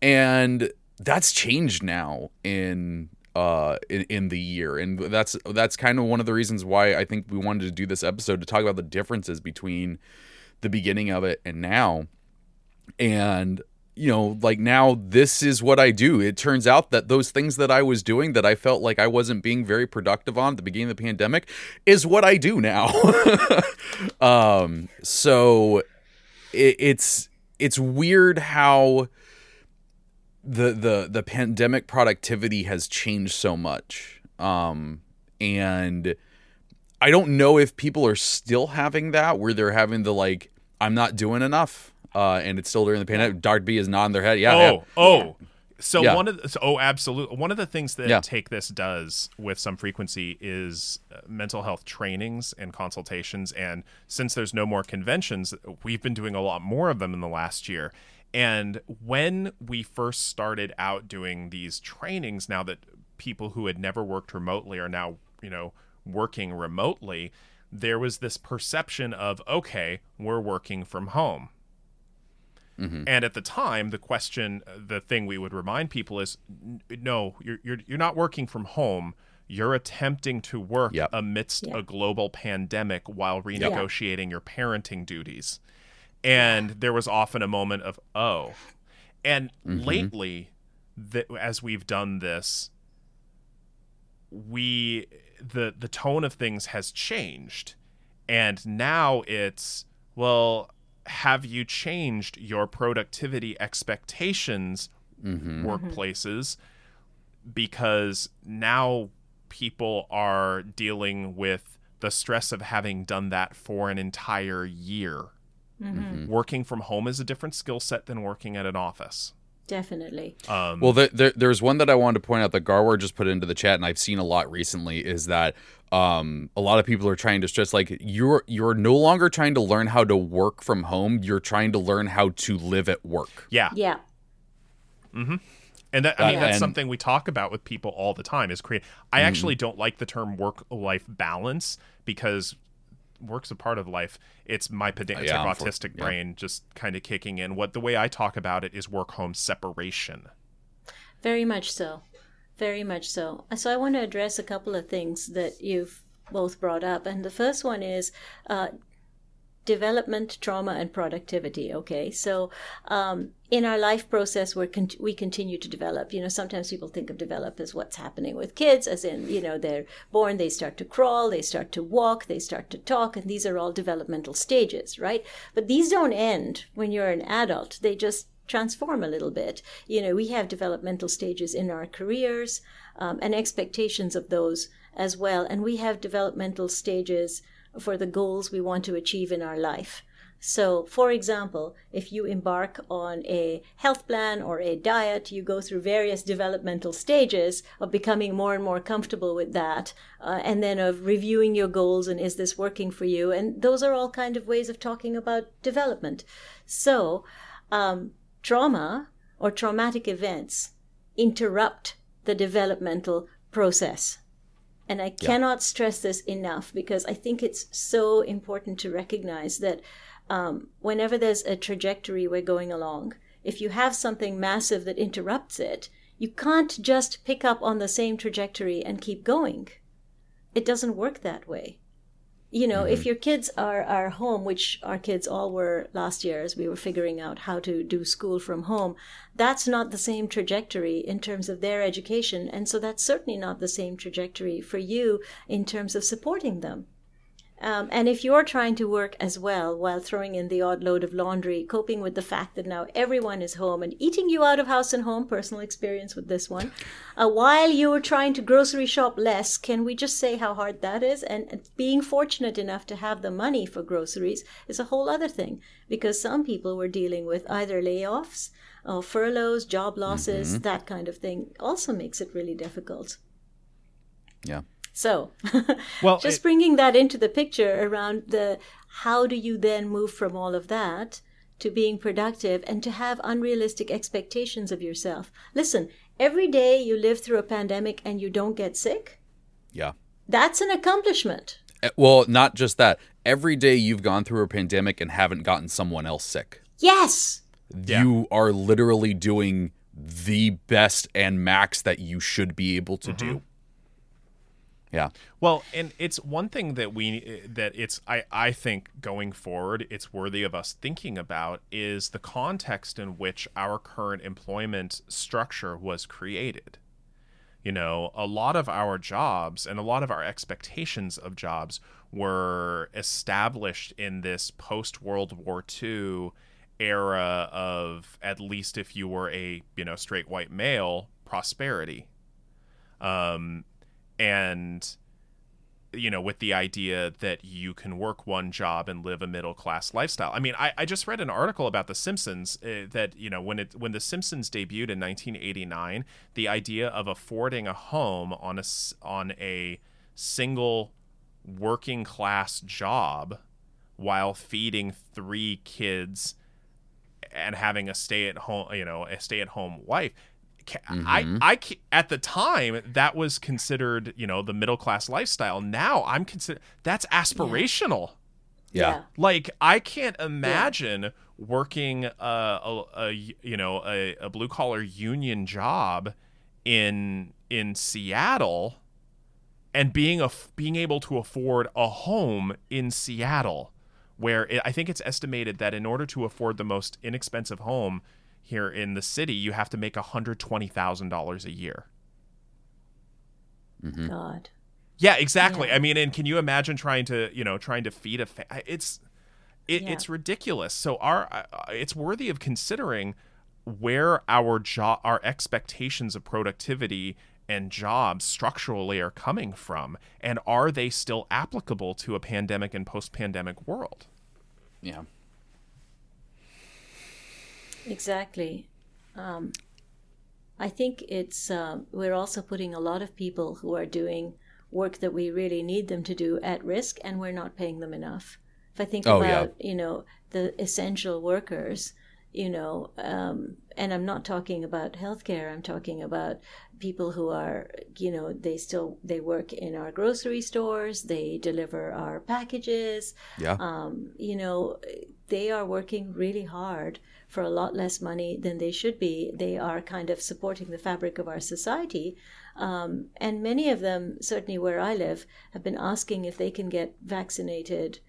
and that's changed now in uh in, in the year and that's that's kind of one of the reasons why i think we wanted to do this episode to talk about the differences between the beginning of it and now and you know like now this is what i do. It turns out that those things that i was doing that i felt like i wasn't being very productive on at the beginning of the pandemic is what i do now. [laughs] Um so it, it's it's weird how the the the pandemic productivity has changed so much. Um and i don't know if people are still having that where they're having the like i'm not doing enough uh and it's still during the pandemic dark b is nodding their head yeah, yeah. Oh, oh. So Yeah. one of the, so, oh, absolutely. One of the things that Yeah. Take This does with some frequency is uh, mental health trainings and consultations. And since there's no more conventions, we've been doing a lot more of them in the last year. And when we first started out doing these trainings, now that people who had never worked remotely are now, you know, working remotely, there was this perception of, okay, we're working from home. Mm-hmm. And at the time, the question, uh, the thing we would remind people is, no, you're you're you're not working from home. You're attempting to work Yep. amidst Yeah. a global pandemic while renegotiating your parenting duties. And there was often a moment of, oh. And mm-hmm. lately, that as we've done this, we the the tone of things has changed and now it's well have you changed your productivity expectations mm-hmm. workplaces? Because now people are dealing with the stress of having done that for an entire year. Mm-hmm. Mm-hmm. Working from home is a different skill set than working at an office Definitely. um, Well, there, there, there's one that I wanted to point out that Garwar just put into the chat, and I've seen a lot recently. Is that um, a lot of people are trying to stress like you're you're no longer trying to learn how to work from home. You're trying to learn how to live at work. yeah Yeah. Mm-hmm. And that, I mean, Uh, that's and- something we talk about with people all the time. Is create. I actually don't like the term work-life balance because work's a part of life. It's my pedantic yeah, I'm for- autistic yeah. brain just kind of kicking in. What the way I talk about it is work-home separation. Very much so. Very much so. So I want to address a couple of things that you've both brought up. And the first one is uh, development, trauma, and productivity. Okay, so um, in our life process, we con- we continue to develop. You know, sometimes people think of develop as what's happening with kids, as in you know they're born, they start to crawl, they start to walk, they start to talk, and these are all developmental stages, right? But these don't end when you're an adult. They just transform a little bit. You know, we have developmental stages in our careers um, and expectations of those as well, and we have developmental stages for the goals we want to achieve in our life. So, for example, if you embark on a health plan or a diet, you go through various developmental stages of becoming more and more comfortable with that, uh, and then of reviewing your goals and is this working for you? And those are all kind of ways of talking about development. So, um, trauma or traumatic events interrupt the developmental process. And I cannot stress this enough because I think it's so important to recognize that um, whenever there's a trajectory we're going along, if you have something massive that interrupts it, you can't just pick up on the same trajectory and keep going. It doesn't work that way you know mm-hmm. if your kids are are home which our kids all were last year as we were figuring out how to do school from home that's not the same trajectory in terms of their education and so that's certainly not the same trajectory for you in terms of supporting them um, and if you're trying to work as well while throwing in the odd load of laundry, coping with the fact that now everyone is home and eating you out of house and home, personal experience with this one, uh, while you're trying to grocery shop less, can we just say how hard that is? And being fortunate enough to have the money for groceries is a whole other thing because some people were dealing with either layoffs, or furloughs, job losses, mm-hmm. that kind of thing also makes it really difficult. Yeah. So, [laughs] well, just it, bringing that into the picture around the how do you then move from all of that to being productive and to have unrealistic expectations of yourself. Listen, every day you live through a pandemic and you don't get sick. Yeah. That's an accomplishment. Eh, well, not just that. Every day you've gone through a pandemic and haven't gotten someone else sick. Yes. You yeah. are literally doing the best and max that you should be able to mm-hmm. do. Yeah. Well, and it's one thing that we that it's I I think going forward it's worthy of us thinking about is the context in which our current employment structure was created. You know, a lot of our jobs and a lot of our expectations of jobs were established in this post World War II era of at least if you were a, you know, straight white male, prosperity. Um and you know with the idea that you can work one job and live a middle class lifestyle. I mean I, I just read an article about the simpsons uh, that you know when it when the simpsons debuted in 1989 the idea of affording a home on a on a single working class job while feeding three kids and having a stay at home you know a stay at home wife mm-hmm. I, I, at the time that was considered, you know, the middle class lifestyle. Now I'm consider that's aspirational. Yeah. yeah. Like I can't imagine yeah. working a, a, a, you know a, a blue collar union job in in Seattle and being a being able to afford a home in Seattle where it, I think it's estimated that in order to afford the most inexpensive home here in the city, you have to make $120,000 a year. Mm-hmm. God. Yeah, exactly. Yeah. I mean, and can you imagine trying to, you know, trying to feed a fa- it's it, yeah. it's ridiculous. So our uh, it's worthy of considering where our job our expectations of productivity and jobs structurally are coming from and are they still applicable to a pandemic and post-pandemic world? Yeah. Exactly. Um, I think it's uh, we're also putting a lot of people who are doing work that we really need them to do at risk, and we're not paying them enough. If I think oh, about yeah. you know the essential workers, you know, um, and I'm not talking about healthcare. I'm talking about people who are, you know, they still they work in our grocery stores. They deliver our packages. Yeah. Um, you know, they are working really hard for a lot less money than they should be. They are kind of supporting the fabric of our society. Um, and many of them, certainly where I live, have been asking if they can get vaccinated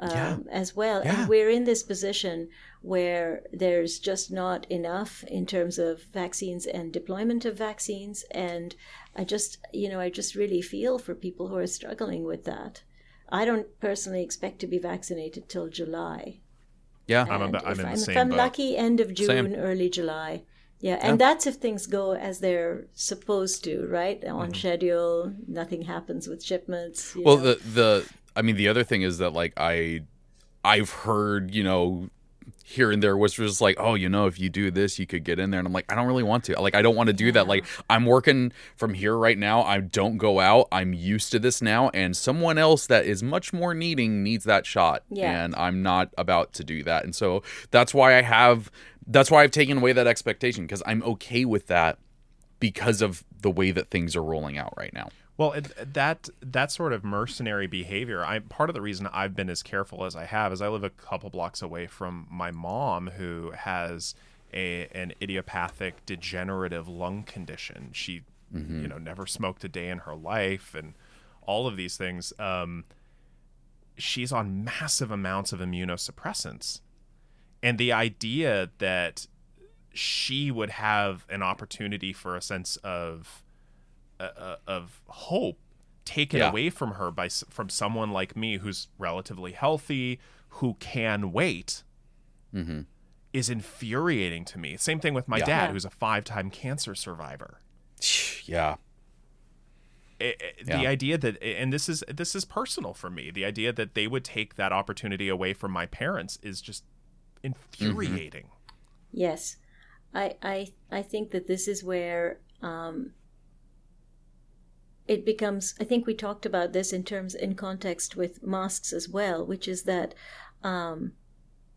um, Yeah. as well. Yeah. And we're in this position where there's just not enough in terms of vaccines and deployment of vaccines. And I just, you know, I just really feel for people who are struggling with that. I don't personally expect to be vaccinated till July. Yeah. I'm And about- I'm if in the I'm, same if I'm boat. lucky, end of June, Same. early July. Yeah, and that's if things go as they're supposed to, right? On mm-hmm. schedule, nothing happens with shipments. you Well, know. the the I mean the other thing is that like I I've heard, you know, here and there was just like, "Oh, you know, if you do this, you could get in there." And I'm like, "I don't really want to. Like I don't want to do that. Like I'm working from here right now. I don't go out. I'm used to this now and someone else that is much more needing needs that shot Yeah. and I'm not about to do that. And so that's why I have that's why I've taken away that expectation because I'm okay with that because of the way that things are rolling out right now. Well, that that sort of mercenary behavior. I part of the reason I've been as careful as I have is I live a couple blocks away from my mom, who has a an idiopathic degenerative lung condition. She, you know, never smoked a day in her life, and all of these things. Um, she's on massive amounts of immunosuppressants, and the idea that she would have an opportunity for a sense of uh, uh of hope taken Yeah. away from her by from someone like me who's relatively healthy who can wait mm-hmm. is infuriating to me same thing with my Yeah. dad who's a five-time cancer survivor [sighs] Yeah. I- I- Yeah. the idea that and this is this is personal for me the idea that they would take that opportunity away from my parents is just mm-hmm. infuriating Yes, I I I think that this is where um, it becomes. I think we talked about this in terms in context with masks as well, which is that um,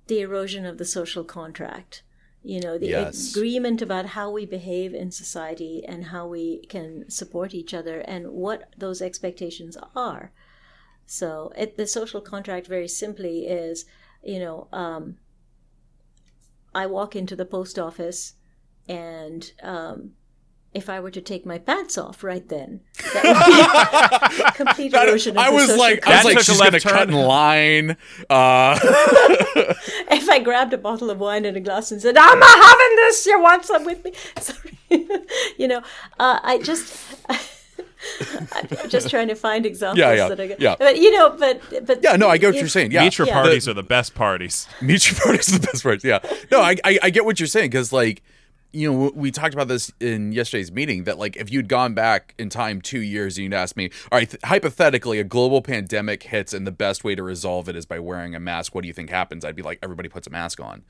the erosion of the social contract. You know, the Yes. agreement about how we behave in society and how we can support each other and what those expectations are. So, it, the social contract, very simply, is you know. Um, I walk into the post office, and um, if I were to take my pants off right then, that would be [laughs] complete erosion I the was social like, I was like, she's gonna left cut in line. Uh, [laughs] if I grabbed a bottle of wine and a glass and said, "I'm not having this. You want some with me?" [laughs] Sorry, you know, uh, I just. I'm just trying to find examples Yeah, yeah, that I get. yeah. But you know, but but yeah, no, I get what you're saying. Yeah, Meet your Yeah. parties are the best parties [laughs] Meet your parties is the best part. Yeah. No, I, I, I get what you're saying because, like, you know, we talked about this in yesterday's meeting that, like, if you'd gone back in time two years and you'd asked me, all right, th- hypothetically, a global pandemic hits and the best way to resolve it is by wearing a mask. What do you think happens? I'd be like, everybody puts a mask on.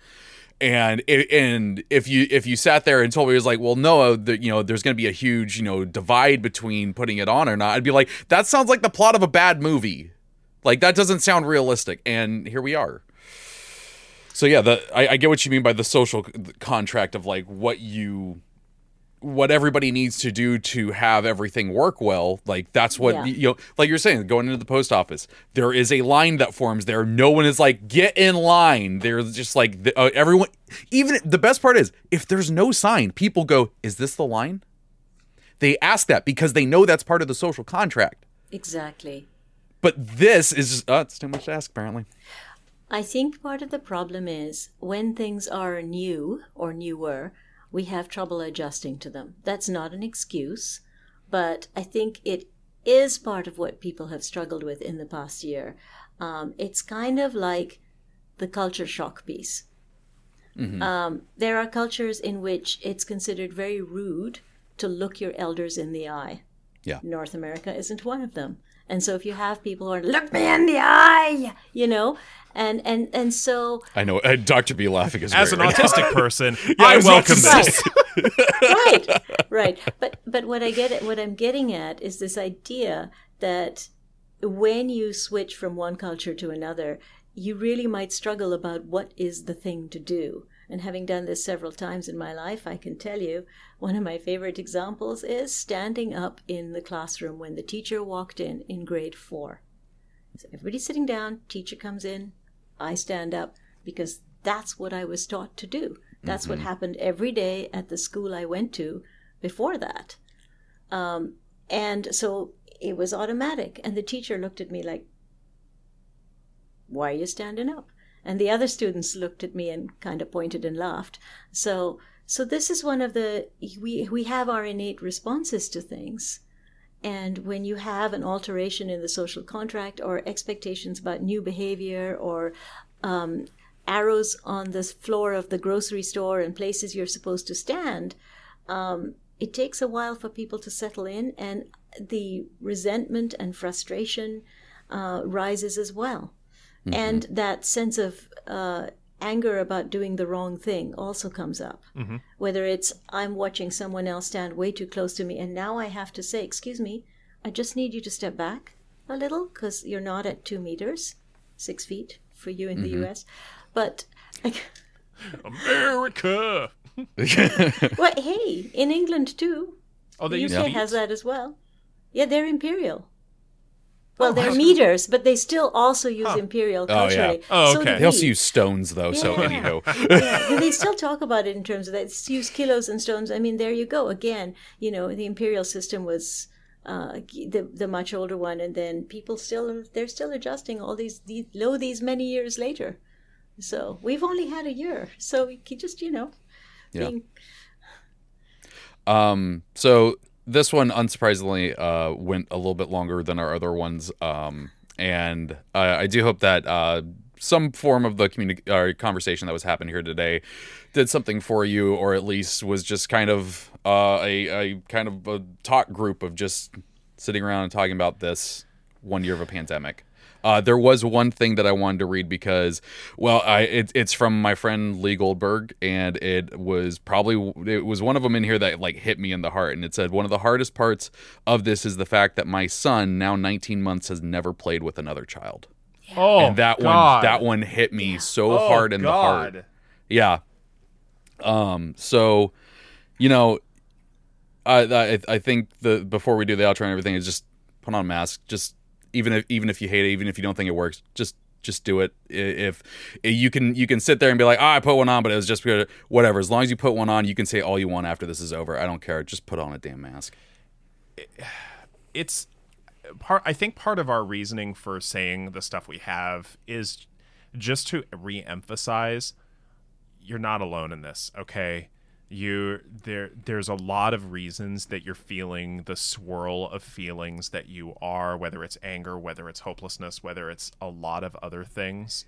And i- and if you if you sat there and told me it was like, well, no, the, you know, there's going to be a huge you know divide between putting it on or not, I'd be like, that sounds like the plot of a bad movie. Like that doesn't sound realistic. And here we are. So yeah, the I, I get what you mean by the social contract of like what you what everybody needs to do to have everything work well. Like that's what Yeah. you know. Like you're saying, going into the post office, there is a line that forms there. No one is like get in line. There's just like the, uh, everyone. Even the best part is if there's no sign, people go, "Is this the line?" They ask that because they know that's part of the social contract. exactly. But this is just, uh, it's too much to ask apparently. I think part of the problem is when things are new or newer, we have trouble adjusting to them. That's not an excuse, but I think it is part of what people have struggled with in the past year. Um, it's kind of like the culture shock piece. Um, there are cultures in which it's considered very rude to look your elders in the eye. Yeah. North America isn't one of them. And so if you have people who are look me in the eye, you know, and and and so I know uh, Dr. B laughing is as an right [laughs] autistic person [laughs] I i was about to welcome say. this [laughs] right, right. But but what I get at what I'm getting at is this idea that when you switch from one culture to another, you really might struggle about what is the thing to do. And having done this several times in my life, I can tell you one of my favorite examples is standing up in the classroom when the teacher walked in in grade four. So everybody's sitting down, teacher comes in, I stand up because that's what I was taught to do. That's what happened every day at the school I went to before that. Um, and so it was automatic. And the teacher looked at me like, why are you standing up? And the other students looked at me and kind of pointed and laughed. So, so this is one of the we we have our innate responses to things. And when you have an alteration in the social contract or expectations about new behavior or um, arrows on the floor of the grocery store and places you're supposed to stand, um, it takes a while for people to settle in, and the resentment and frustration uh, rises as well. Mm-hmm. And that sense of uh, anger about doing the wrong thing also comes up. Mm-hmm. Whether it's I'm watching someone else stand way too close to me, and now I have to say, Excuse me, I just need you to step back a little because you're not at two meters, six feet for you in mm-hmm. the US. But. like, [laughs] America! [laughs] well, hey, in England too. Oh, the UK has that as well. Yeah, they're imperial. Well, oh, they're meters, but they still also use huh. imperial culturally. Oh, yeah. Oh, okay. So they also use stones, though. Yeah. So anyhow, [laughs] yeah, they still talk about it in terms of that. It's use kilos and stones. I mean, there you go. Again, you know, the imperial system was uh, the the much older one, and then people still they're still adjusting all these, these low these many years later. So we've only had a year, so we just you know yeah. Um. So this one, unsurprisingly, uh, went a little bit longer than our other ones. Um. And I, I do hope that uh, some form of the communi- uh, conversation that was happening here today did something for you, or at least was just kind of uh, a, a kind of a talk group of just sitting around and talking about this one year of a pandemic. Uh, there was one thing that I wanted to read because, well, I it, it's from my friend Lee Goldberg, and it was probably it was one of them in here that like hit me in the heart, and it said one of the hardest parts of this is the fact that my son, now 19 months, has never played with another child. Yeah. Oh, and that God. one that one hit me yeah. so oh, hard in God. the heart. Yeah. Um. So, you know, I I, I think the before we do the outro and everything is just put on a mask. Just even if even if you hate it, even if you don't think it works, just just do it. If, if you can you can sit there and be like, oh, I put one on, but it was just because whatever. As long as you put one on, you can say all you want after this is over. I don't care. Just put on a damn mask. It's part. I think part of our reasoning for saying the stuff we have is just to re-emphasize you're not alone in this. Okay, you there there's a lot of reasons that you're feeling the swirl of feelings that you are whether it's anger whether it's hopelessness whether it's a lot of other things.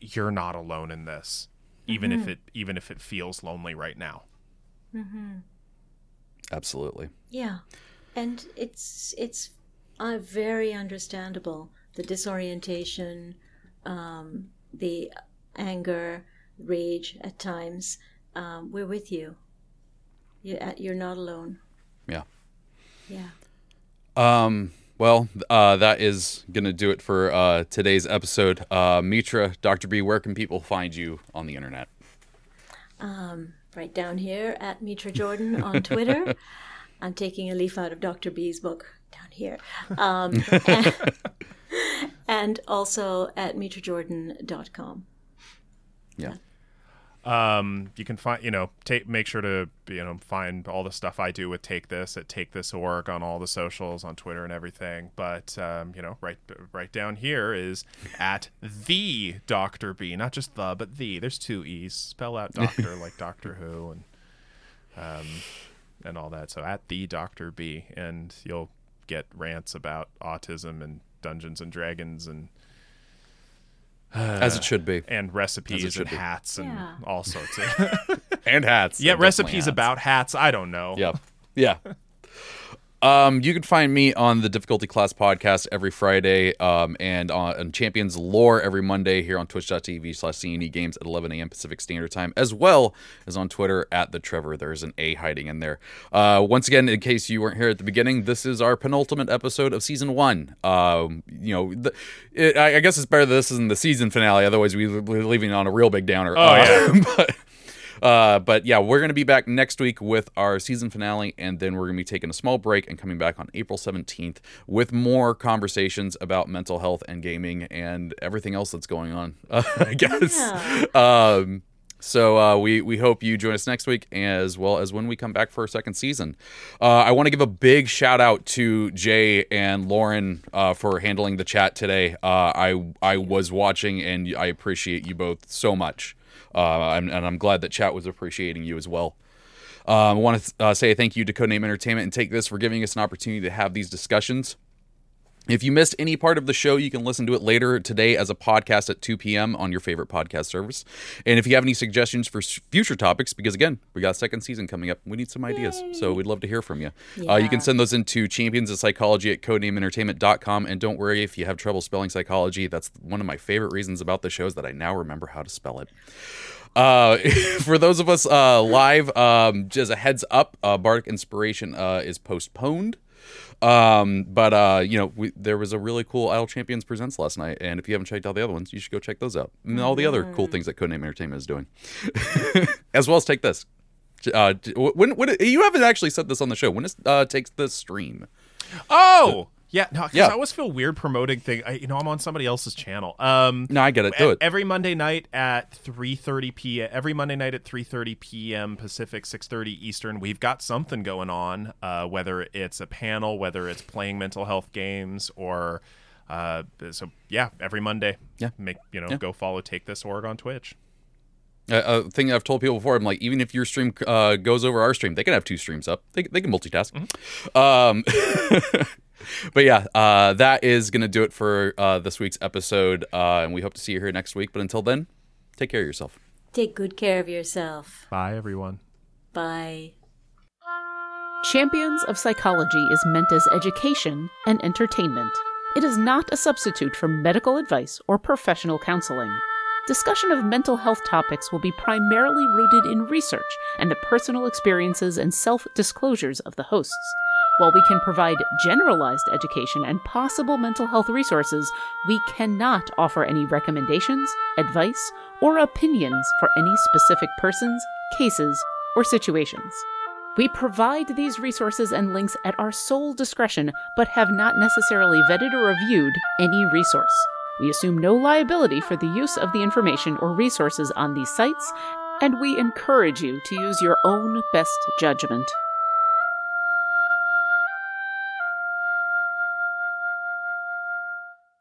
You're not alone in this even mm-hmm. if it even if it feels lonely right now. Mm-hmm. absolutely. Yeah. And it's it's uh, very understandable the disorientation um, the anger rage at times um, we're with you. You're, you're not alone. Yeah. Yeah. Um, well, uh, that is going to do it for uh, today's episode. Uh, Mitra, Dr. B, where can people find you on the internet? Um, right down here at Mitra Jordan on [laughs] Twitter. I'm taking a leaf out of Dr. B's book down here. Um, [laughs] and, and, also at mitrajordan.com. Yeah. Um, you can find, you know, take make sure to you know find all the stuff I do with Take This at Take This Org on all the socials, on Twitter and everything. But um, you know, right right down here is at the Doctor B, not just the, but the. There's two e's. Spell out Doctor like [laughs] Doctor Who and um and all that. So at the Doctor B, and you'll get rants about autism and Dungeons and Dragons and Uh, as it should be, and recipes and hats and yeah. all sorts of [laughs] and hats. Yeah, recipes hats. about hats. I don't know. Yeah, yeah. [laughs] Um, you can find me on the Difficulty Class podcast every Friday, um, and on, on, Champions Lore every Monday here on Twitch.tv slash CNE Games at 11 a.m. Pacific Standard Time, as well as on Twitter at the Trevor. There's an A hiding in there. Uh, once again, in case you weren't here at the beginning, this is our penultimate episode of season one. Um, you know, the, it, I, I, guess it's better that this isn't the season finale. Otherwise, we be leaving on a real big downer. Oh uh, yeah. [laughs] but, uh, but yeah, we're going to be back next week with our season finale, and then we're going to be taking a small break and coming back on April 17th with more conversations about mental health and gaming and everything else that's going on, uh, [laughs] I guess. Yeah. Um, So uh, we we hope you join us next week, as well as when we come back for our second season. Uh, I want to give a big shout out to Jay and Lauren uh, for handling the chat today. Uh, I I was watching, and I appreciate you both so much, uh, and, and I'm glad that chat was appreciating you as well. Um, I want to uh, say thank you to Codename Entertainment and Take This for giving us an opportunity to have these discussions. If you missed any part of the show, you can listen to it later today as a podcast at 2 p.m. on your favorite podcast service. And if you have any suggestions for future topics, because again, we got a second season coming up, we need some ideas. So we'd love to hear from you. Uh, you can send those into champions of psychology at codenameentertainment.com. And don't worry if you have trouble spelling psychology. That's one of my favorite reasons about the show is that I now remember how to spell it. Uh, [laughs] for those of us uh, live, um, just a heads up, uh, Bardic Inspiration uh, is postponed. Um, but uh, you know, we, there was a really cool Idle Champions Presents last night, and if you haven't checked out the other ones, you should go check those out. And all the other cool things that Codename Entertainment is doing, [laughs] as well as take this. Uh, when when you haven't actually said this on the show, when it uh, takes the stream. Oh, yeah. No, Yeah. I always feel weird promoting thing. I, you know, I'm on somebody else's channel. Um, No, I get it. Do it. every Monday night at 3:30 p.m. Every Monday night at 3:30 p.m. Pacific, 6:30 Eastern. We've got something going on. Uh, whether it's a panel, whether it's playing mental health games, or uh, so yeah, every Monday. Yeah. Make you know, Yeah. go follow Take This org on Twitch. Uh, a thing I've told people before, I'm like, even if your stream uh, goes over our stream, they can have two streams up. They, they can multitask. Um, [laughs] but yeah, uh, that is going to do it for uh, this week's episode. Uh, and we hope to see you here next week. But until then, take care of yourself. Take good care of yourself. Bye, everyone. Bye. Champions of Psychology is meant as education and entertainment. It is not a substitute for medical advice or professional counseling. Discussion of mental health topics will be primarily rooted in research and the personal experiences and self disclosures of the hosts. While we can provide generalized education and possible mental health resources, we cannot offer any recommendations, advice, or opinions for any specific persons, cases, or situations. We provide these resources and links at our sole discretion, but have not necessarily vetted or reviewed any resource. We assume no liability for the use of the information or resources on these sites, and we encourage you to use your own best judgment.